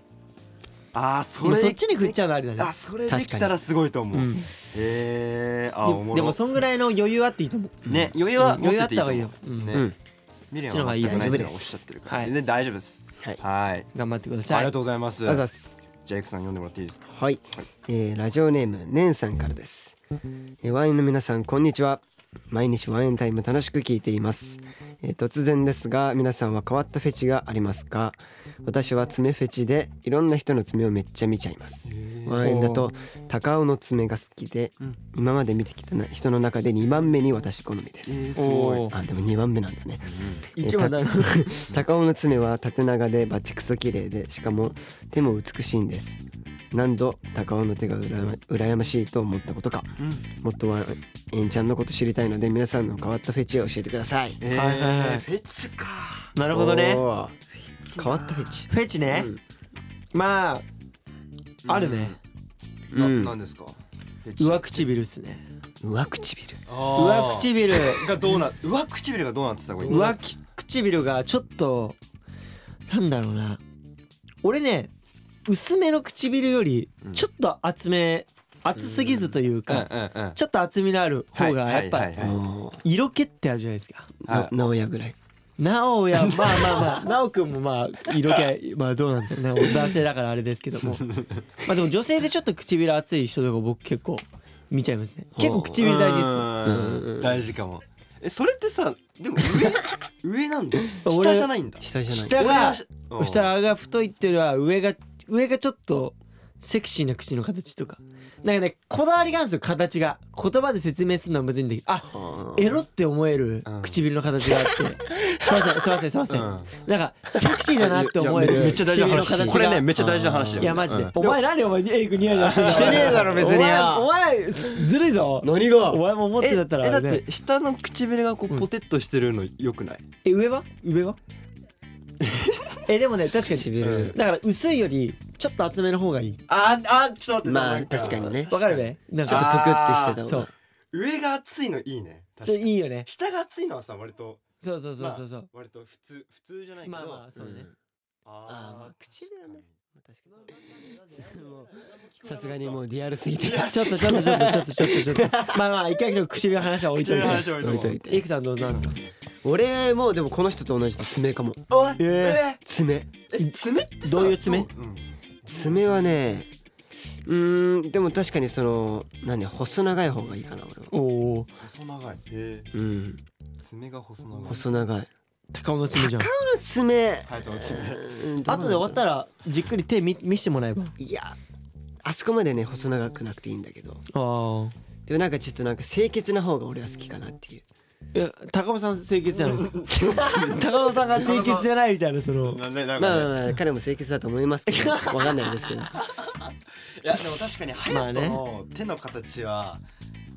[SPEAKER 1] あーそれ
[SPEAKER 2] そっちに振っちゃうのありだね。
[SPEAKER 1] あそれできたらすごいと思う。
[SPEAKER 2] うん。
[SPEAKER 1] えーあおもろ。
[SPEAKER 2] ででもそんぐらいの余裕あっていいと思う。
[SPEAKER 1] ね余裕は
[SPEAKER 2] うん
[SPEAKER 1] 持ってていいと
[SPEAKER 2] 余裕
[SPEAKER 1] 思う
[SPEAKER 2] あった方がいいよ。うん。
[SPEAKER 1] ね。
[SPEAKER 3] うん。
[SPEAKER 1] ミレン
[SPEAKER 2] そっちの方がいい。よ
[SPEAKER 1] は全くないと
[SPEAKER 3] 大丈夫です。
[SPEAKER 1] おっしゃってるから。
[SPEAKER 2] はい。
[SPEAKER 1] 全然大丈夫です。
[SPEAKER 3] はい。
[SPEAKER 1] はい。
[SPEAKER 2] 頑張ってください。
[SPEAKER 1] ありがとうございます。
[SPEAKER 3] あざっす。
[SPEAKER 1] じゃあエクさん読んでもらっていいですか？
[SPEAKER 3] はい、えーラジオネームねんさんからです、えーワインの皆さんこんにちは。毎日ワインタイム楽しく聞いています、えー突然ですが皆さんは変わったフェチがありますか？私は爪フェチでいろんな人の爪をめっちゃ見ちゃいます。ワインだと高尾の爪が好きで、
[SPEAKER 1] うん。
[SPEAKER 3] 今まで見てきた人の中で2番目に私好みです、
[SPEAKER 1] えーすごい。
[SPEAKER 3] あでも2番目なんだね。
[SPEAKER 2] 一番だな
[SPEAKER 3] 高尾の爪は縦長でバチクソ綺麗でしかも手も美しいんです何度高尾の手がうらやま羨ましいと思ったことか
[SPEAKER 1] うん。
[SPEAKER 3] もっとはえんちゃんのこと知りたいので皆さんの変わったフェチを教えてください。
[SPEAKER 1] えー
[SPEAKER 2] はいはい。はい
[SPEAKER 1] フェチか。
[SPEAKER 2] なるほどね。
[SPEAKER 3] 変わったフェチ。
[SPEAKER 2] フェチね。まああるね。
[SPEAKER 3] ん。
[SPEAKER 1] なんですか？
[SPEAKER 2] 上唇っすね。
[SPEAKER 3] 上唇
[SPEAKER 2] 上唇
[SPEAKER 1] がどうな上唇がどうなってた
[SPEAKER 2] 上唇がちょっとなんだろうな俺ね薄めの唇より
[SPEAKER 1] うん。
[SPEAKER 2] ちょっと厚め厚すぎずという
[SPEAKER 1] うん
[SPEAKER 2] か
[SPEAKER 1] うんうん
[SPEAKER 2] ちょっと厚みのある方がやっぱ
[SPEAKER 1] はいはいはい。
[SPEAKER 3] おー
[SPEAKER 2] 色気ってあるじゃないですか。
[SPEAKER 3] な直哉ぐらい。
[SPEAKER 2] なおやまあまあまあなおくんもまあ色気 まあどうなんだろうな男性だからあれですけども。まあでも女性でちょっと唇厚い人とか僕結構見ちゃいますね。結構唇大事です。
[SPEAKER 1] 大事かも。えそれってさでも上 上なんだ。
[SPEAKER 2] 俺
[SPEAKER 1] 下じゃないんだ。
[SPEAKER 3] 下じゃない。
[SPEAKER 2] 下が太いっていうよりは上が上がちょっとセクシーな口の形とか。なんかねこだわりがあるんですよ形が。言葉で説明するのはむずいんだけど。あ
[SPEAKER 3] あ。
[SPEAKER 2] エロって思える
[SPEAKER 1] うん。
[SPEAKER 2] 唇の形があって。すいませんすいませんすいません。
[SPEAKER 1] うん。
[SPEAKER 2] なんかセクシーだなって思える
[SPEAKER 1] いやめめっちゃ大事な
[SPEAKER 2] 唇の形が。
[SPEAKER 1] 話。これねめっちゃ大事な話だよ。
[SPEAKER 2] いやマジで、
[SPEAKER 1] うん。
[SPEAKER 2] お前何お前エイクニヤニヤして
[SPEAKER 3] ねえだろ別に。
[SPEAKER 2] お前お前ずるいぞ。
[SPEAKER 3] 何が？
[SPEAKER 2] お前も思ってだったら
[SPEAKER 1] えだって下の唇がこ
[SPEAKER 2] う
[SPEAKER 1] うん。ポテッとしてるのよくない？
[SPEAKER 2] え上は？上は？えでもね確かに。
[SPEAKER 3] 唇
[SPEAKER 2] だから薄いよりちょっと厚めの方がいい。
[SPEAKER 1] ああちょっと待って
[SPEAKER 3] まあ
[SPEAKER 1] なん
[SPEAKER 3] 確かにね。
[SPEAKER 2] わかるべ？なんか。
[SPEAKER 3] ちょっとぷくってしてた方が
[SPEAKER 2] そう。
[SPEAKER 1] 上が厚いのいいね。
[SPEAKER 2] それいいよね。
[SPEAKER 1] 下が厚いのはさ割と。
[SPEAKER 2] そうそうそうそうそう。
[SPEAKER 1] 割と普通普通じゃないけど。
[SPEAKER 2] まあまあそうね。
[SPEAKER 3] あーまあ唇ね。確かに。
[SPEAKER 2] もう
[SPEAKER 3] さすがにもうリアルすぎて。
[SPEAKER 2] ちょっとちょっとちょっとちょっとちょっとちょっと。まあまあ一回ちょっと唇の話は置いといて。
[SPEAKER 1] 唇の話は置いと
[SPEAKER 3] いといて
[SPEAKER 2] エイクさんどうなんですか？
[SPEAKER 3] 俺もでもこの人と同じで爪かも。
[SPEAKER 1] おい
[SPEAKER 2] え
[SPEAKER 3] 爪。
[SPEAKER 1] え爪ってさ
[SPEAKER 2] どういう爪？
[SPEAKER 1] う？ん。
[SPEAKER 3] 爪はねうーんでも確かにその何細長い方がいいかな俺は。
[SPEAKER 2] おお
[SPEAKER 1] 細長い。へえ
[SPEAKER 3] うん。
[SPEAKER 1] 爪が細長い。
[SPEAKER 3] 細長い。
[SPEAKER 2] 高尾の爪じゃん。
[SPEAKER 3] 爪。
[SPEAKER 1] はいど爪？
[SPEAKER 2] で終わった
[SPEAKER 3] ら
[SPEAKER 2] らじっくり手見見してもらえば。
[SPEAKER 3] いやあそこまでね細長くなくていいんだけど。
[SPEAKER 2] ああ
[SPEAKER 3] でもなんかちょっとなんか清潔な方が俺は好きかなっていう
[SPEAKER 2] え高尾さん清潔じゃないですか。高尾さんが清潔じゃないみたいなその。
[SPEAKER 1] なんでなん
[SPEAKER 3] まあまあ
[SPEAKER 1] かね
[SPEAKER 3] まあ彼も清潔だと思いますけどわかんないですけど。
[SPEAKER 1] いやでも確かに
[SPEAKER 2] まあ
[SPEAKER 1] 隼
[SPEAKER 2] ね。
[SPEAKER 1] 人の手の形は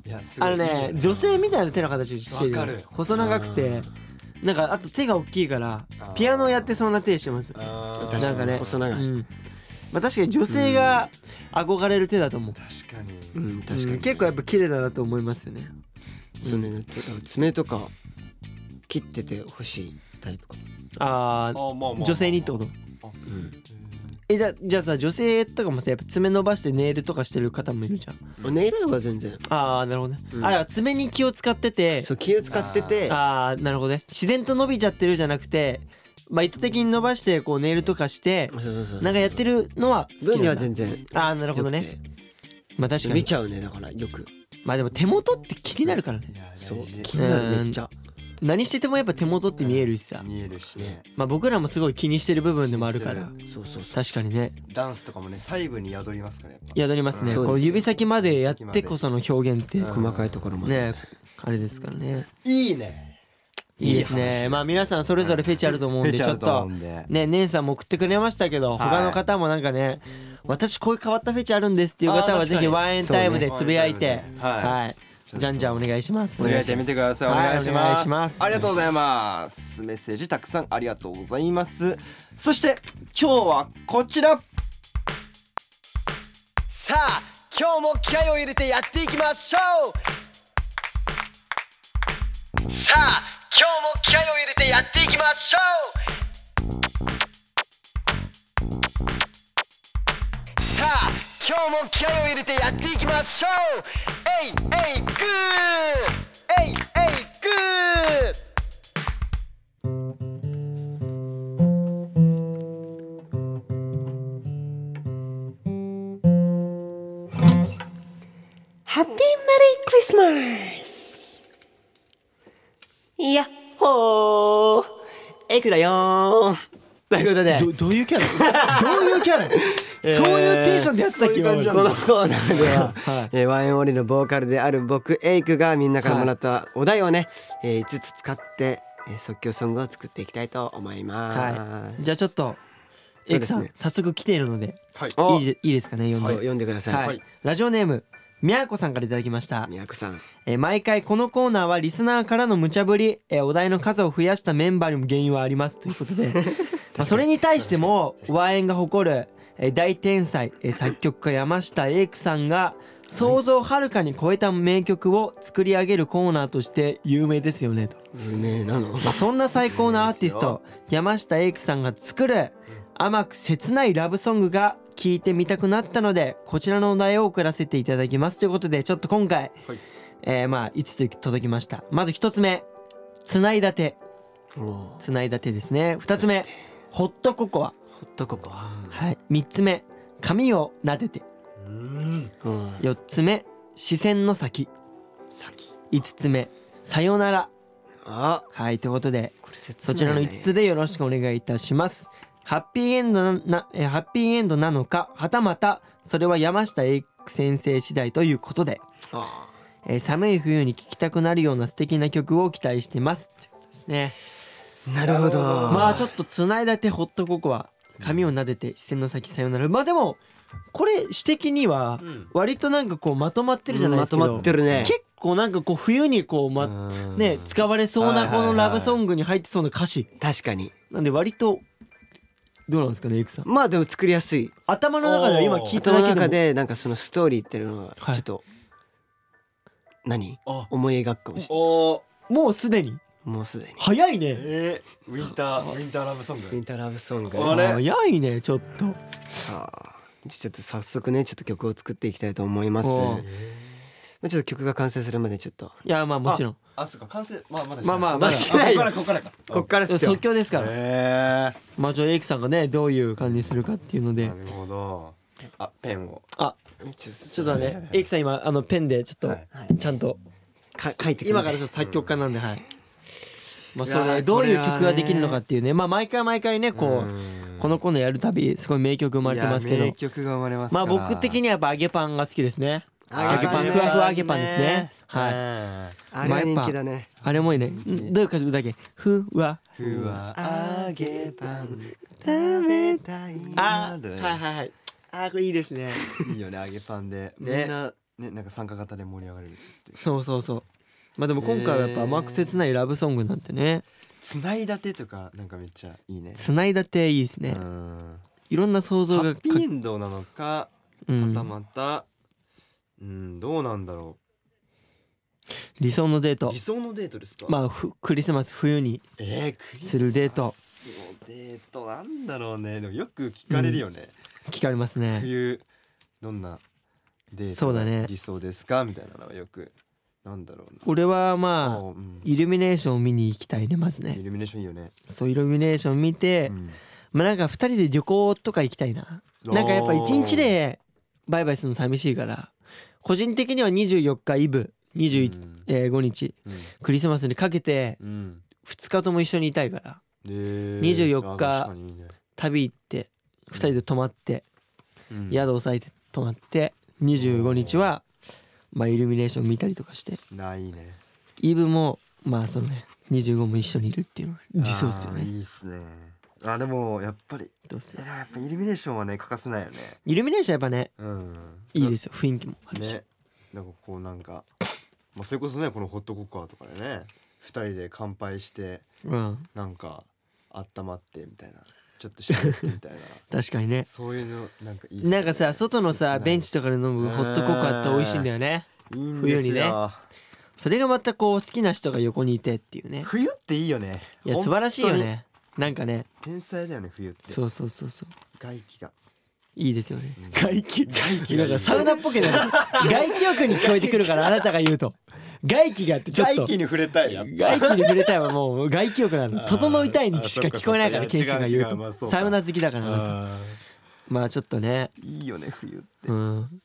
[SPEAKER 1] いやすごい
[SPEAKER 2] あのね女性みたいな手の形してるよ。
[SPEAKER 1] わかる。
[SPEAKER 2] 細長くて。なんかあと手が大きいから
[SPEAKER 1] あー。
[SPEAKER 2] ピアノやってそうな手してます
[SPEAKER 1] あー。
[SPEAKER 3] 確かに
[SPEAKER 2] なん。かね
[SPEAKER 3] 細長い。
[SPEAKER 2] うんまあ確かに女性が憧れる手だと思う。
[SPEAKER 1] 確かに。
[SPEAKER 3] うん確かに、
[SPEAKER 2] うん結構やっぱ綺麗だなと思いますよね
[SPEAKER 3] そうねてか爪とか切っててほしいタイプかも
[SPEAKER 2] あ
[SPEAKER 1] あまあまあまあ
[SPEAKER 2] あ女性にってこと？
[SPEAKER 3] うん。
[SPEAKER 2] えじゃじゃあさ女性とかもさやっぱ爪伸ばしてネイルとかしてる方もいるじゃん。
[SPEAKER 3] ネイルとか全然。
[SPEAKER 2] ああなるほどね、
[SPEAKER 3] うん。
[SPEAKER 2] あ爪に気を使ってて。
[SPEAKER 3] そう気を使ってて。
[SPEAKER 2] ああなるほどね。自然と伸びちゃってるじゃなくてまあ意図的に伸ばしてこうネイルとかして
[SPEAKER 3] そうそうそう
[SPEAKER 2] なんかやってるのは好
[SPEAKER 3] 分には
[SPEAKER 2] きなんだ。
[SPEAKER 3] 全然
[SPEAKER 2] ああなるほどね。まあ確かに。
[SPEAKER 3] 見ちゃうねだからよく
[SPEAKER 2] まあでも手元って気になるからね。
[SPEAKER 3] そう。気になるめっちゃ。
[SPEAKER 2] 何しててもやっぱ手元って見えるしさ。
[SPEAKER 1] 見えるしね。
[SPEAKER 2] まあ僕らもすごい気にしてる部分でもあるから。
[SPEAKER 3] そうそうそう。
[SPEAKER 2] 確かにね。
[SPEAKER 1] ダンスとかもね細部に宿りますからやっぱ。
[SPEAKER 2] 宿りますね。
[SPEAKER 3] そうです。よ
[SPEAKER 2] こう指先までやってこその表現って。
[SPEAKER 1] うん。
[SPEAKER 3] 細かいところまで。
[SPEAKER 2] ねあれですからね。
[SPEAKER 1] いいね
[SPEAKER 2] いいですね。まあ皆さんそれぞれフェチあると思うんでちょっ
[SPEAKER 1] と
[SPEAKER 2] ね姉さんも送ってくれましたけど
[SPEAKER 1] はい。
[SPEAKER 2] 他の方もなんかね私こういう変わったフェチあるんですっていう方はぜひワンエンタイムでつぶやいて
[SPEAKER 1] は
[SPEAKER 2] はい。じゃんじゃんお願いします。
[SPEAKER 1] つぶやいてみてください。お
[SPEAKER 2] はい。
[SPEAKER 1] 願いし
[SPEAKER 2] お願
[SPEAKER 1] ます
[SPEAKER 2] いします。
[SPEAKER 1] ありがとうございます。メッセージたくさんありがとうございます。そして今日はこちら。
[SPEAKER 3] さあ今日も気合を入れてやっていきましょう。さあ今日も気合を入れてやっていきましょう。さあ今日も気合を入れてやっていきましょう。えいえいグー。えいエイクだよー。ということで。
[SPEAKER 2] どどういうキャラ？どういうキャラ、そういうテンションでやってたっけ今まで
[SPEAKER 3] このコーナーでは、
[SPEAKER 2] はい。
[SPEAKER 3] えー ONE N' ONLY のボーカルである僕エイクがみんなからもらったお題をね、えー5つ使って、えー即興ソングを作っていきたいと思います。
[SPEAKER 2] はい。じゃあちょっとエイクさん、
[SPEAKER 3] そうですね
[SPEAKER 2] 早速来ているので
[SPEAKER 1] はい。
[SPEAKER 3] お
[SPEAKER 2] いいでいいですかね読んで。
[SPEAKER 3] 読んでください。
[SPEAKER 2] はい、ラジオネームみやこさんからいただきました、
[SPEAKER 3] 宮古さん。
[SPEAKER 2] えー毎回このコーナーはリスナーからの無茶ぶり、えーお題の数を増やしたメンバーにも原因はありますということで まあそれに対してもワインが誇る、えー大天才、えー作曲家山下英久さんが想像をはるかに超えた名曲を作り上げるコーナーとして有名ですよねと、
[SPEAKER 3] 有名なの。
[SPEAKER 2] まあ、そんな最高なアーティスト 山下英久さんが作る甘く切ないラブソングが聴いてみたくなったのでこちらのお題を送らせていただきます。ということでちょっと今回、
[SPEAKER 1] はい。
[SPEAKER 2] えーまあ5つ届きました。まず1つ目つないだて。つないだてですね。2つ目ホットココア。
[SPEAKER 3] ットココア。
[SPEAKER 2] はい。3つ目髪を撫でて。
[SPEAKER 1] うん。
[SPEAKER 3] うん。
[SPEAKER 2] 4つ目視線の先。
[SPEAKER 3] 先。
[SPEAKER 2] 5つ目さよなら。
[SPEAKER 3] あ、
[SPEAKER 2] はいということで
[SPEAKER 3] こ
[SPEAKER 2] ちらの5つでよろしくお願いいたします。ハッピーエンドななえーハッピーエンドなのかはたまたそれは山下英久先生次第ということで、
[SPEAKER 3] あ
[SPEAKER 2] えー寒い冬に聴きたくなるような素敵な曲を期待してますということですね。
[SPEAKER 3] ーなるほど。
[SPEAKER 2] まあちょっとつないだてホットココア髪を撫でて視線の先さよならまあでもこれ詩的には
[SPEAKER 1] うん
[SPEAKER 2] 割となんかこうまとまってるじゃないですか、
[SPEAKER 3] まとまってるね。
[SPEAKER 2] 結構なんかこう冬にこう、まね、使われそうなこのラブソングに入ってそうな歌詞
[SPEAKER 3] 確かに。
[SPEAKER 2] なんで割とどうなんですかねエイクさん。
[SPEAKER 3] まあでも作りやすい。
[SPEAKER 2] 頭の中では今聞いた
[SPEAKER 3] 頭の
[SPEAKER 2] だけでも。
[SPEAKER 3] 中でなんかそのストーリーっていうのが
[SPEAKER 2] はい
[SPEAKER 3] ちょっと、何？
[SPEAKER 1] あ。
[SPEAKER 3] 思い描くかもしれ
[SPEAKER 1] お
[SPEAKER 2] もうすでに？
[SPEAKER 3] ない。もうすでに。
[SPEAKER 2] 早いね。
[SPEAKER 1] えー、ウィンターウィンターラブソン
[SPEAKER 3] ウィ
[SPEAKER 1] グ
[SPEAKER 3] ンターラブソング。
[SPEAKER 1] あれ？
[SPEAKER 2] 早いねちょっと。
[SPEAKER 3] はあ。ちょっと早速ねちょっと曲を作っていきたいと思います。
[SPEAKER 2] おう
[SPEAKER 3] まあちょっと曲が完成するまでちょっと。
[SPEAKER 2] いやまあもちろん。
[SPEAKER 1] あそうか完成まあまだ
[SPEAKER 2] まあまあ
[SPEAKER 3] まだしてない。よ
[SPEAKER 1] ここからここから
[SPEAKER 3] こっからっすよ。
[SPEAKER 2] 即。興ですから。
[SPEAKER 1] へ
[SPEAKER 2] まあちょエイクさんがねどういう感じにするかっていうので。
[SPEAKER 1] えなるほど。あペンを。
[SPEAKER 2] あ
[SPEAKER 3] ちょっ
[SPEAKER 2] ちょっとねエイクさん今あのペンでちょっと
[SPEAKER 1] はい。
[SPEAKER 2] ちゃんと
[SPEAKER 3] か書いてくる。
[SPEAKER 2] 今からちょっと作曲家なんではい。まあそれどういう曲ができるのかっていうね。まあ毎回毎回ねこうこのコーナーやるたびすごい名曲生まれてますけ
[SPEAKER 1] いや名
[SPEAKER 2] ど
[SPEAKER 1] 曲が生まれます
[SPEAKER 2] ま
[SPEAKER 1] から。
[SPEAKER 2] あ僕的にはやっぱ揚げパンが好きですね
[SPEAKER 3] 揚げパンね。
[SPEAKER 2] ふわふわ揚げパンですね。はい。
[SPEAKER 1] い
[SPEAKER 3] あれは人気だね。
[SPEAKER 2] あれもいいね。んどういう感じだっけ。ふわ。
[SPEAKER 1] ふわ。揚げパン
[SPEAKER 3] 食べたい。
[SPEAKER 2] あはいはいはい。あーこれいいですね。
[SPEAKER 1] いいよね揚げパンで。み
[SPEAKER 2] ね
[SPEAKER 1] んなねなんか参加型で盛り上がれる
[SPEAKER 2] そうそうそう。まあでも今回はやっぱ甘く切ないラブソングなんてね。
[SPEAKER 1] つないだてとかなんかめっちゃいいね。
[SPEAKER 2] つないだていいですね。
[SPEAKER 1] うん。
[SPEAKER 2] いろんな想像が
[SPEAKER 1] ハッピーエンドなのか
[SPEAKER 2] うん。
[SPEAKER 1] はたまたうんどうなんだろ
[SPEAKER 2] 理想のデート。
[SPEAKER 1] う理想のデートですか？
[SPEAKER 2] まあふクリスマス冬に
[SPEAKER 1] えー、クリスマス
[SPEAKER 2] するデート
[SPEAKER 1] のデートなんだろうね。でもよく聞かれるよね、
[SPEAKER 2] 聞かれますね。
[SPEAKER 1] 冬どんなデート
[SPEAKER 2] そうだね。
[SPEAKER 1] が理想ですか？みたいなのはよくなんだろうな。
[SPEAKER 2] 俺は
[SPEAKER 1] あ
[SPEAKER 2] まあ
[SPEAKER 1] うん。
[SPEAKER 2] イルミネーションを見に行きたいねまずね。
[SPEAKER 1] イルミネーションいいよね、
[SPEAKER 2] そうイルミネーション見て
[SPEAKER 1] うん。
[SPEAKER 2] まあなんか2人で旅行とか行きたいな。なんかやっぱ一日でバイバイするの寂しいから個人的には24日イブ21、
[SPEAKER 1] うん。
[SPEAKER 2] えー5日
[SPEAKER 1] うん。
[SPEAKER 2] クリスマスにかけて
[SPEAKER 1] うん。
[SPEAKER 2] 2日とも一緒にいたいから。
[SPEAKER 1] でー。
[SPEAKER 2] 24日
[SPEAKER 1] ね。
[SPEAKER 2] 旅行って2人で泊まって
[SPEAKER 1] うん。
[SPEAKER 2] 宿押さえて泊まって25日はまあイルミネーション見たりとかして。
[SPEAKER 1] ないいね。
[SPEAKER 2] イブもまあそのね25も一緒にいるっていうのが理想ですよね。
[SPEAKER 1] いいっすねあでもやっぱり
[SPEAKER 2] どうっす
[SPEAKER 1] えでもやっぱイルミネーションはね欠かせないよね。
[SPEAKER 2] イルミネーションやっぱね
[SPEAKER 1] うん。
[SPEAKER 2] いいですよ雰囲気も。あるし、
[SPEAKER 1] ね。なんかこうなんかまあ、それこそねこのホットココアとかでね2人で乾杯して
[SPEAKER 2] うん。
[SPEAKER 1] なんか温まってみたいなちょっとしゃべってみたいな。
[SPEAKER 2] 確かにね。
[SPEAKER 1] そういうのなんかいいっすね。
[SPEAKER 2] なんかさ外のさベンチとかで飲むホットココアって美味しいんだよね。
[SPEAKER 1] いいんですよ。
[SPEAKER 2] 冬にねそれがまたこう好きな人が横にいてっていうね。
[SPEAKER 1] 冬っていいよね。
[SPEAKER 2] いや素晴らしいよねなんかね。
[SPEAKER 1] 天才だよね冬って。
[SPEAKER 2] そうそうそうそう。
[SPEAKER 1] 外気が。
[SPEAKER 2] いいですよね。
[SPEAKER 1] うん。
[SPEAKER 2] 外気。
[SPEAKER 1] 外気
[SPEAKER 2] なんかサウナっぽくなる外気浴に聞こえてくるからあなたが言うと。外気がってちょっと。
[SPEAKER 1] 外気に触れたい
[SPEAKER 2] 外気に触れたいはもう。外気浴なの。整いたいにしか聞こえないから
[SPEAKER 1] あ
[SPEAKER 2] ケンシが言う
[SPEAKER 1] 違う違う。まあ
[SPEAKER 2] サウナ好きだからまあちょっとね。
[SPEAKER 1] ーいいよね冬って。
[SPEAKER 2] うん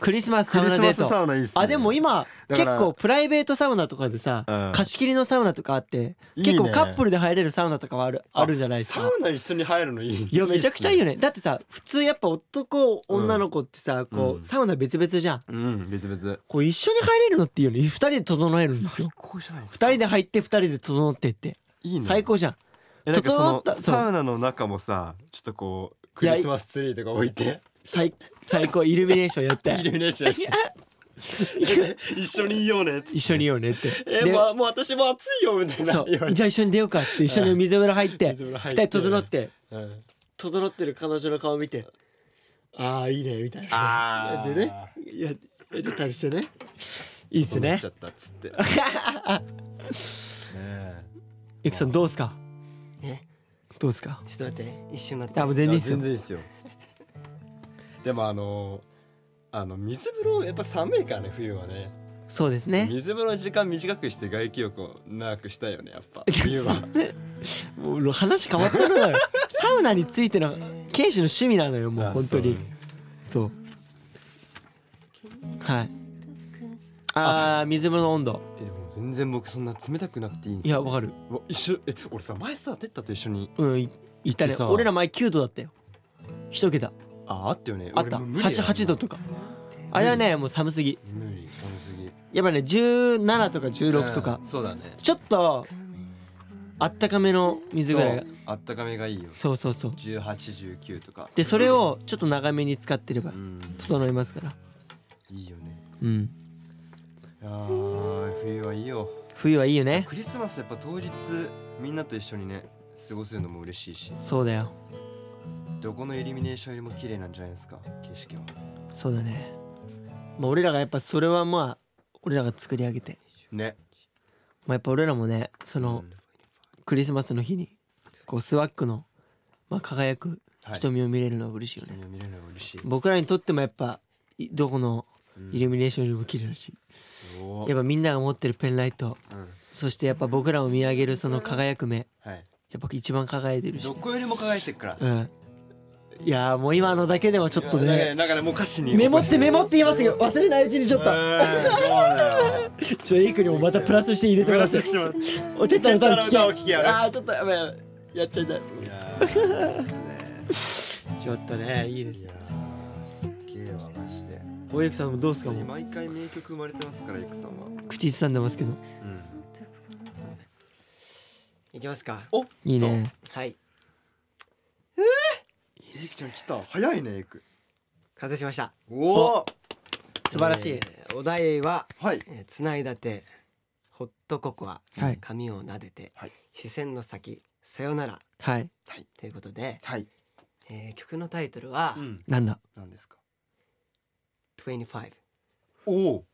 [SPEAKER 2] クリスマスサウナデー
[SPEAKER 1] クリスマスサ
[SPEAKER 2] ト
[SPEAKER 1] ウナいいっすね。
[SPEAKER 2] あでも今結構プライベートサウナとかでさ
[SPEAKER 1] うん。
[SPEAKER 2] 貸し切りのサウナとかあって結構カップルで入れるサウナとかはあるあるじゃないですか。
[SPEAKER 1] サウナ一緒に入るのいい。
[SPEAKER 2] いやめちゃくちゃいいよ
[SPEAKER 1] ね。
[SPEAKER 2] ねだってさ普通やっぱ男女の子ってさこ
[SPEAKER 1] う
[SPEAKER 2] サウナ別々じゃん。
[SPEAKER 1] うん別々。
[SPEAKER 2] こう一緒に入れるのっていうのに二人で整えるんです
[SPEAKER 1] 最
[SPEAKER 2] よ
[SPEAKER 1] 高じゃないですか。
[SPEAKER 2] 二人で入って二人で整ってって。
[SPEAKER 1] いいね。
[SPEAKER 2] 最高じゃん。整った
[SPEAKER 1] サウナの中もさちょっとこうクリスマスツリーとか置いて
[SPEAKER 2] 最最高イルミネーションやっ
[SPEAKER 1] イ
[SPEAKER 2] て
[SPEAKER 1] ルミネーションして 一緒にいようねっつって。
[SPEAKER 2] 一緒にいようねって。
[SPEAKER 1] え
[SPEAKER 2] で
[SPEAKER 1] まあもう私も暑いよみたいな
[SPEAKER 2] そ
[SPEAKER 1] 言われて。
[SPEAKER 2] うじゃあ一緒に出ようかっつって一緒に水風呂入って
[SPEAKER 1] 水風呂入
[SPEAKER 2] 二
[SPEAKER 1] って。
[SPEAKER 2] 人整って。
[SPEAKER 1] うん。
[SPEAKER 2] 整ってる彼女の顔見てああいいねみたいな。
[SPEAKER 1] あー。
[SPEAKER 2] でねややってたりしてね。いいっすね。
[SPEAKER 1] 思っちゃったっつって。ねえ。
[SPEAKER 2] ゆきさんどうっすか？
[SPEAKER 3] え？
[SPEAKER 2] どうっすか？
[SPEAKER 3] ちょっと待って一緒になって。
[SPEAKER 2] あもう全然いいっ
[SPEAKER 1] あ
[SPEAKER 2] すよ。
[SPEAKER 1] 全然いいっすよでもあのあの水風呂やっぱ寒いからね冬はね。
[SPEAKER 2] そうですね。
[SPEAKER 1] 水風呂の時間短くして外気浴を長くしたいよねやっぱ。冬は。
[SPEAKER 2] もう話変わってるのよ。サウナについてのケイシの趣味なのよもう
[SPEAKER 1] あ
[SPEAKER 2] 本当に。そうはい。あー水風呂の温度。
[SPEAKER 1] えでも全然僕そんな冷たくなくていいんですよ。
[SPEAKER 2] いやわかる。
[SPEAKER 1] うわ一緒え俺さ前さテッタと一緒に
[SPEAKER 2] うんい言ったね。
[SPEAKER 1] 行ってさ。
[SPEAKER 2] 俺ら前9度だったよ。一桁
[SPEAKER 1] ああったよね。
[SPEAKER 2] あった。
[SPEAKER 1] 俺もう無理や
[SPEAKER 2] 88度とか。あれはねもう寒すぎ。
[SPEAKER 1] 無理寒すぎ。
[SPEAKER 2] やっぱね17とか16とか
[SPEAKER 1] うんそうだね。
[SPEAKER 2] ちょっとあったかめの水ぐらいが。
[SPEAKER 1] あったかめがいいよ。
[SPEAKER 2] そうそうそう。
[SPEAKER 1] 1819とか。
[SPEAKER 2] でそれをちょっと長めに使ってれば
[SPEAKER 1] うん。
[SPEAKER 2] 整いますから。
[SPEAKER 1] いいよね。
[SPEAKER 2] うん。
[SPEAKER 1] いやー冬はいいよ。
[SPEAKER 2] 冬はいいよね。
[SPEAKER 1] クリスマスやっぱ当日みんなと一緒にね過ごせるのも嬉しいし。
[SPEAKER 2] そうだよ
[SPEAKER 1] どこのイルミネーションよりも綺麗なんじゃないですか？景色は。
[SPEAKER 2] そうだね。まあ俺らがやっぱそれはまあ俺らが作り上げて。
[SPEAKER 1] ね。
[SPEAKER 2] まあやっぱ俺らもねその
[SPEAKER 1] うん。
[SPEAKER 2] クリスマスの日にこうスワックのまあ輝く
[SPEAKER 1] はい。
[SPEAKER 2] 瞳を見れるのは嬉しいよね。
[SPEAKER 1] 人に見れるのが嬉しい。
[SPEAKER 2] 僕らにとってもやっぱいどこの
[SPEAKER 1] うん。
[SPEAKER 2] イルミネーションよりも綺麗だし。
[SPEAKER 1] おー。
[SPEAKER 2] やっぱみんなが持ってるペンライト。
[SPEAKER 1] うん。
[SPEAKER 2] そしてやっぱ僕らを見上げるその輝く目。
[SPEAKER 1] はい。
[SPEAKER 2] やっぱ一番輝いてるし。
[SPEAKER 1] どこよりも輝いてるから。
[SPEAKER 2] うんいやーもう今のだけでもちょっとね。
[SPEAKER 1] なんかねもう歌詞に
[SPEAKER 2] メモってメモって言いますよ。忘れないうちにちょっと。
[SPEAKER 1] うんそうだよ
[SPEAKER 2] ちょエイクにもままたプラスして入れてもらって
[SPEAKER 1] プラスしてもらって
[SPEAKER 2] おてったの歌を聞
[SPEAKER 1] 歌を聞きや
[SPEAKER 2] け
[SPEAKER 1] る。
[SPEAKER 2] あーちょっとやばいやっちゃいたい。ちょっとねいいです
[SPEAKER 1] いやーすっげえわマジで。
[SPEAKER 2] おゆくさんもどうすか？もう
[SPEAKER 1] 毎回名曲生まれてますからイクさんは
[SPEAKER 2] 口ずさんでますけど。
[SPEAKER 1] うん。
[SPEAKER 3] いきますか。
[SPEAKER 1] お
[SPEAKER 2] いいね。
[SPEAKER 3] はい
[SPEAKER 1] イクちゃん来た。早いねイク。
[SPEAKER 3] 完成しました。
[SPEAKER 1] おお
[SPEAKER 2] 素晴らしい、
[SPEAKER 3] え。ーお題は
[SPEAKER 1] はい。
[SPEAKER 3] えーつないだてホットココア
[SPEAKER 2] はい。
[SPEAKER 3] 髪を撫でて
[SPEAKER 1] はい。
[SPEAKER 3] 視線の先さよなら。
[SPEAKER 2] はい。
[SPEAKER 3] ということで、
[SPEAKER 1] はい。
[SPEAKER 3] えー曲のタイトルは
[SPEAKER 1] うん。
[SPEAKER 2] なんだ？
[SPEAKER 1] 何ですか
[SPEAKER 3] ？25
[SPEAKER 1] おお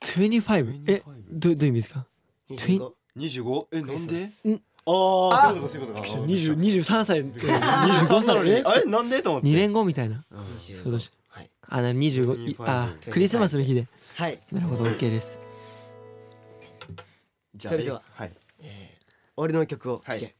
[SPEAKER 2] 25え？どどういう意味ですか
[SPEAKER 3] ？25
[SPEAKER 1] 25えなんで？
[SPEAKER 2] ん
[SPEAKER 1] あ
[SPEAKER 2] あ
[SPEAKER 1] そういうことそういうことか。
[SPEAKER 2] 20 23歳。
[SPEAKER 1] 23なのに
[SPEAKER 2] え
[SPEAKER 1] あれ？なんで？と思って。
[SPEAKER 2] 2年後みたいな。
[SPEAKER 1] うん。
[SPEAKER 3] 25
[SPEAKER 2] そうだし。
[SPEAKER 3] はい。
[SPEAKER 2] あな25い
[SPEAKER 1] 25
[SPEAKER 2] あクリスマスの日で。
[SPEAKER 3] はい、
[SPEAKER 2] なるほど OK です。
[SPEAKER 1] じゃあ
[SPEAKER 3] それでは。
[SPEAKER 1] はい。
[SPEAKER 3] えー俺の曲を聴け、
[SPEAKER 1] はい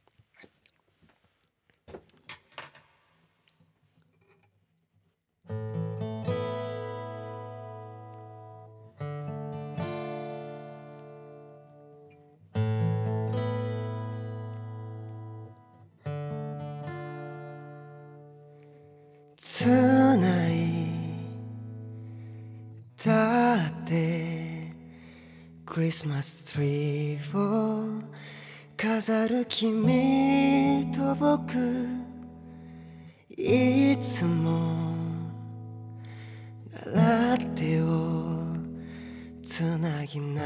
[SPEAKER 3] スマスツリーを飾る君と僕いつも習ってをつなぎな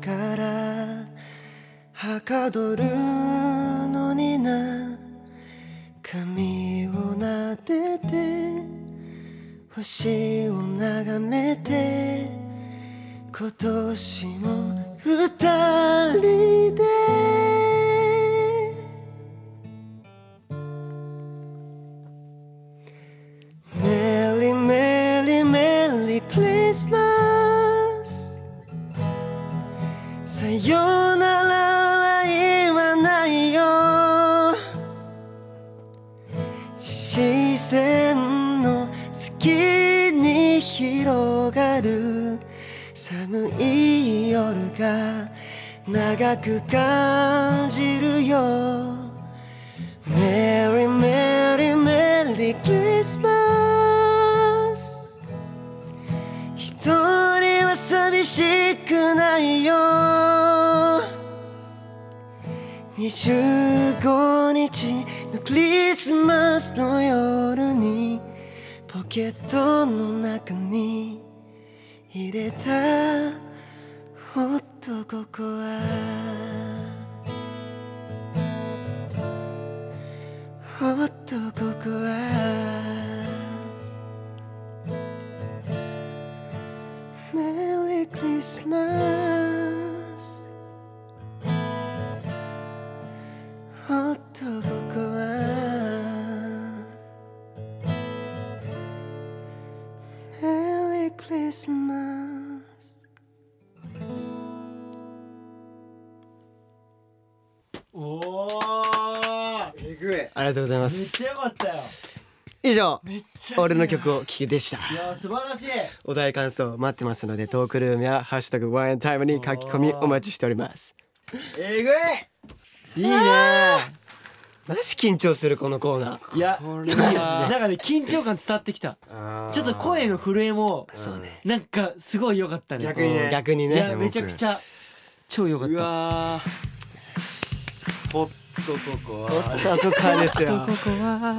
[SPEAKER 3] がらはかどるのにな髪を撫でて星を眺めて今年も二人でメ長く感じるよ。メリーメリーメリークリスマス一人は寂しくないよ。25日のクリスマスの夜にポケットの中に入れた。とここはおっとここはメリークリスマスりがとうございま
[SPEAKER 2] めっ
[SPEAKER 3] す
[SPEAKER 2] ちゃよかったよ。
[SPEAKER 3] 以上俺の曲を聴きでした。
[SPEAKER 2] いや素晴らしい。
[SPEAKER 3] お題感想待ってますのでトークルームやハッシュタグワンエンタイムに書き込みお待ちしております。
[SPEAKER 1] えぐい。
[SPEAKER 2] いいね。
[SPEAKER 3] マジ緊張するこのコーナー。
[SPEAKER 2] いや
[SPEAKER 1] これ
[SPEAKER 2] いいですね。なんかね緊張感伝わってきた。ちょっと声の震えも
[SPEAKER 3] そうね。
[SPEAKER 2] なんかすごい良かったね。
[SPEAKER 1] 逆にね。
[SPEAKER 3] 逆にね。
[SPEAKER 2] いやめちゃくちゃ超良かっ
[SPEAKER 1] う
[SPEAKER 2] た
[SPEAKER 1] わー。ホットココア
[SPEAKER 3] ホットココア。ですよ
[SPEAKER 2] ここは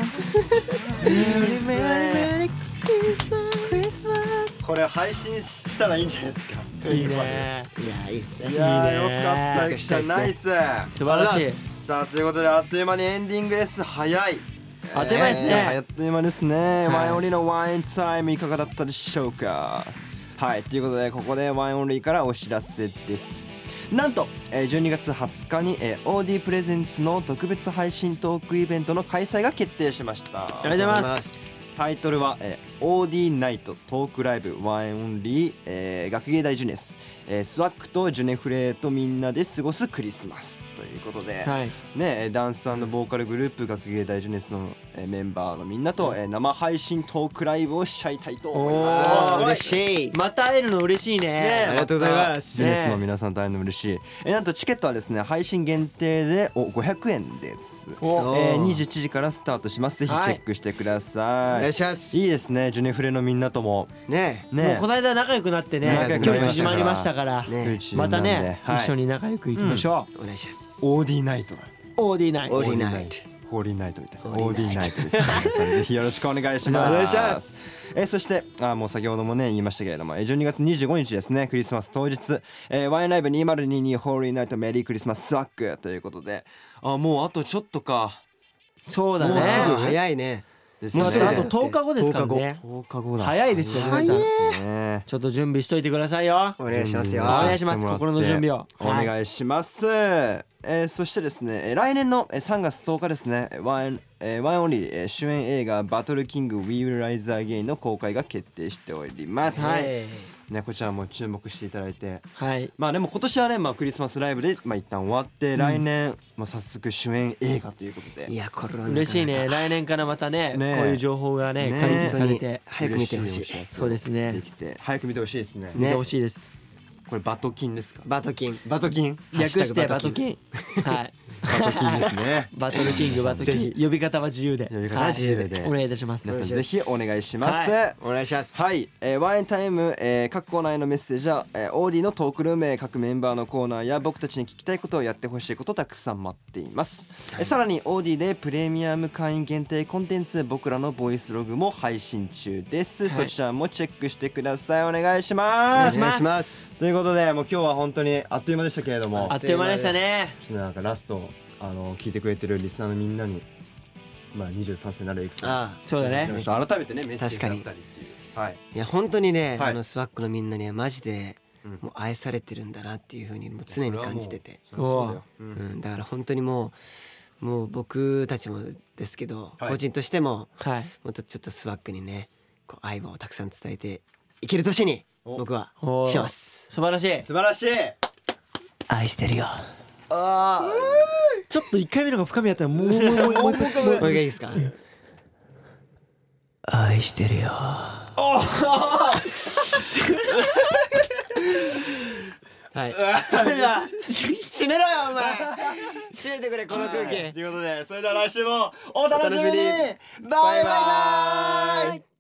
[SPEAKER 1] これ配信したらいいんじゃないですか。
[SPEAKER 2] スいいね
[SPEAKER 3] いやいいっすね
[SPEAKER 1] いやー
[SPEAKER 2] いいね。
[SPEAKER 1] よかった
[SPEAKER 3] した
[SPEAKER 1] ナイス
[SPEAKER 2] 素晴らしい。
[SPEAKER 1] さあということであっという間にエンディングです。早い。
[SPEAKER 2] あっという間ですね。
[SPEAKER 1] えーあっという間ですね、
[SPEAKER 2] はい。
[SPEAKER 1] ONE N' ONLY の ONE N' TIME いかがだったでしょうか。はい。ということでここで ONE N' ONLY からお知らせですなんと、えー12月20日に、えー、OD プレゼンツの特別配信トークイベントの開催が決定しました。
[SPEAKER 2] ありがとうございます。
[SPEAKER 1] タイトルは、えー、 AuDee ナイトトークライブ ONE N' ONLY、えー学芸大ジュネス、えースワックとジュネフレとみんなで過ごすクリスマスということで、
[SPEAKER 2] はい。
[SPEAKER 1] ね、えーダンスボーカルグループ学芸大ジュネスの、えーメンバーのみんなと、えー生配信トークライブをしちゃいたいと思います。
[SPEAKER 3] 嬉しい。
[SPEAKER 2] また会えるの嬉しいね。
[SPEAKER 1] ね
[SPEAKER 3] ありがとうございます。
[SPEAKER 1] ジュネスの皆さん大変嬉しい、えーなんとチケットはですね配信限定でお500円です、
[SPEAKER 2] お
[SPEAKER 1] えー、21時からスタートします。ぜひチェックしてください、
[SPEAKER 3] お願いします。
[SPEAKER 1] いいですねジュネフレのみんなとも。
[SPEAKER 3] ね。
[SPEAKER 2] もう
[SPEAKER 1] ね
[SPEAKER 2] この間仲良くなってね距離縮まりましたから。
[SPEAKER 3] ね。
[SPEAKER 2] またね
[SPEAKER 1] はい。
[SPEAKER 2] 一緒に仲良くいきましょ
[SPEAKER 3] お願いします。
[SPEAKER 1] オーディナイトだ。
[SPEAKER 2] う OD ナイト。
[SPEAKER 3] オーディナイト。
[SPEAKER 1] ホーリーナイトみたいな。オーディナイトです。ぜひよろしくお願いします。
[SPEAKER 3] お願いします。
[SPEAKER 1] えーそしてあもう先ほどもね言いましたけれどもえー12月25日ですねクリスマス当日、えー、ワインライブ2022ホーリーナイトメリークリスマススワックということで。あもうあとちょっとか。
[SPEAKER 2] そうだ
[SPEAKER 1] もうすぐ
[SPEAKER 2] ね
[SPEAKER 3] 早いね
[SPEAKER 2] もうすぐあと
[SPEAKER 3] だって。
[SPEAKER 2] 10日後ですからね。
[SPEAKER 1] 10日後。だ。
[SPEAKER 2] 早いですよ
[SPEAKER 3] 早い。
[SPEAKER 2] 皆さん。
[SPEAKER 1] ね
[SPEAKER 2] ちょっと準備しといてくださいよ。
[SPEAKER 3] お願いしますよ。
[SPEAKER 2] お願いします。心の準備を。
[SPEAKER 1] お願いします、えーそしてですねえー来年のえー3月10日ですねワイン、えーワインオンリーえー主演映画「バトルキング We Will Rise Again」の公開が決定しております、
[SPEAKER 2] はい
[SPEAKER 1] ね、こちらも注目していただいて。
[SPEAKER 2] はい。
[SPEAKER 1] まあでも今年はね、まあ、クリスマスライブで、まあ、一旦終わって、来年、まあ、早速主演映画ということで。
[SPEAKER 3] いやこれは
[SPEAKER 2] 嬉しいね。来年からまたね
[SPEAKER 1] ね。
[SPEAKER 2] こういう情報がね
[SPEAKER 1] ね。
[SPEAKER 2] 解禁されて
[SPEAKER 3] 早く見てほしい。
[SPEAKER 2] そうですね。
[SPEAKER 1] できて早く見てほしいですね。
[SPEAKER 2] 見てほしいです
[SPEAKER 1] これバトキンですか？
[SPEAKER 3] バトキン。
[SPEAKER 1] バトキン？
[SPEAKER 2] 略してバトキン。はい。
[SPEAKER 1] バトキンですね。
[SPEAKER 2] バトルキングバトルキン。グ呼び方は自由で。
[SPEAKER 1] 呼び方は自由で。
[SPEAKER 2] はいお願いいたします。
[SPEAKER 1] 皆さんぜひお願いします。
[SPEAKER 2] は
[SPEAKER 3] お願いします。
[SPEAKER 1] はい、えー、ワインタイム、えー、各コーナーへのメッセージは、えー、 AuDee のトークルームへ各メンバーのコーナーや僕たちに聞きたいことをやってほしいことたくさん待っています、えーさらにオーディでプレミアム会員限定コンテンツ僕らのボイスログも配信中です、
[SPEAKER 2] はい。
[SPEAKER 1] そちらもチェックしてください。お願いします。
[SPEAKER 3] お願いします。
[SPEAKER 1] ということでもう今日は本当にあっという間でしたけれども。
[SPEAKER 2] あっという間でしたね。
[SPEAKER 1] ちょっとなんかラストあの聞いてくれてるリスナーのみんなにまあ23歳になるエク
[SPEAKER 3] あ
[SPEAKER 2] そうだね。
[SPEAKER 1] 改めてねメッセージだったりっていうはい。
[SPEAKER 3] あいや本当にね、
[SPEAKER 1] はい。
[SPEAKER 3] あのスワックのみんなにはマジで
[SPEAKER 1] うん。
[SPEAKER 3] もう愛されてるんだなっていうふうにもう常に感じてて。
[SPEAKER 1] そうそう
[SPEAKER 3] ん。ん、だから本当にもうもう僕たちもですけど、
[SPEAKER 1] はい。
[SPEAKER 3] 個人としても
[SPEAKER 2] はい。
[SPEAKER 3] もっとちょっとスワックにねこう愛をたくさん伝えていける年に
[SPEAKER 1] お
[SPEAKER 3] 僕はします。
[SPEAKER 2] 素晴らしい。
[SPEAKER 1] 素晴らしい。
[SPEAKER 3] 愛してるよ。
[SPEAKER 2] あー。ちょっと一回目のが深みやったらもう もうもうもうもう
[SPEAKER 3] もう一回いいですか？愛してるよ。はい。
[SPEAKER 2] ダメだ。
[SPEAKER 3] 閉めろよお前。閉めてくれこの空気。
[SPEAKER 1] ということでそれでは来週も
[SPEAKER 3] お楽しみに。
[SPEAKER 1] バイバイ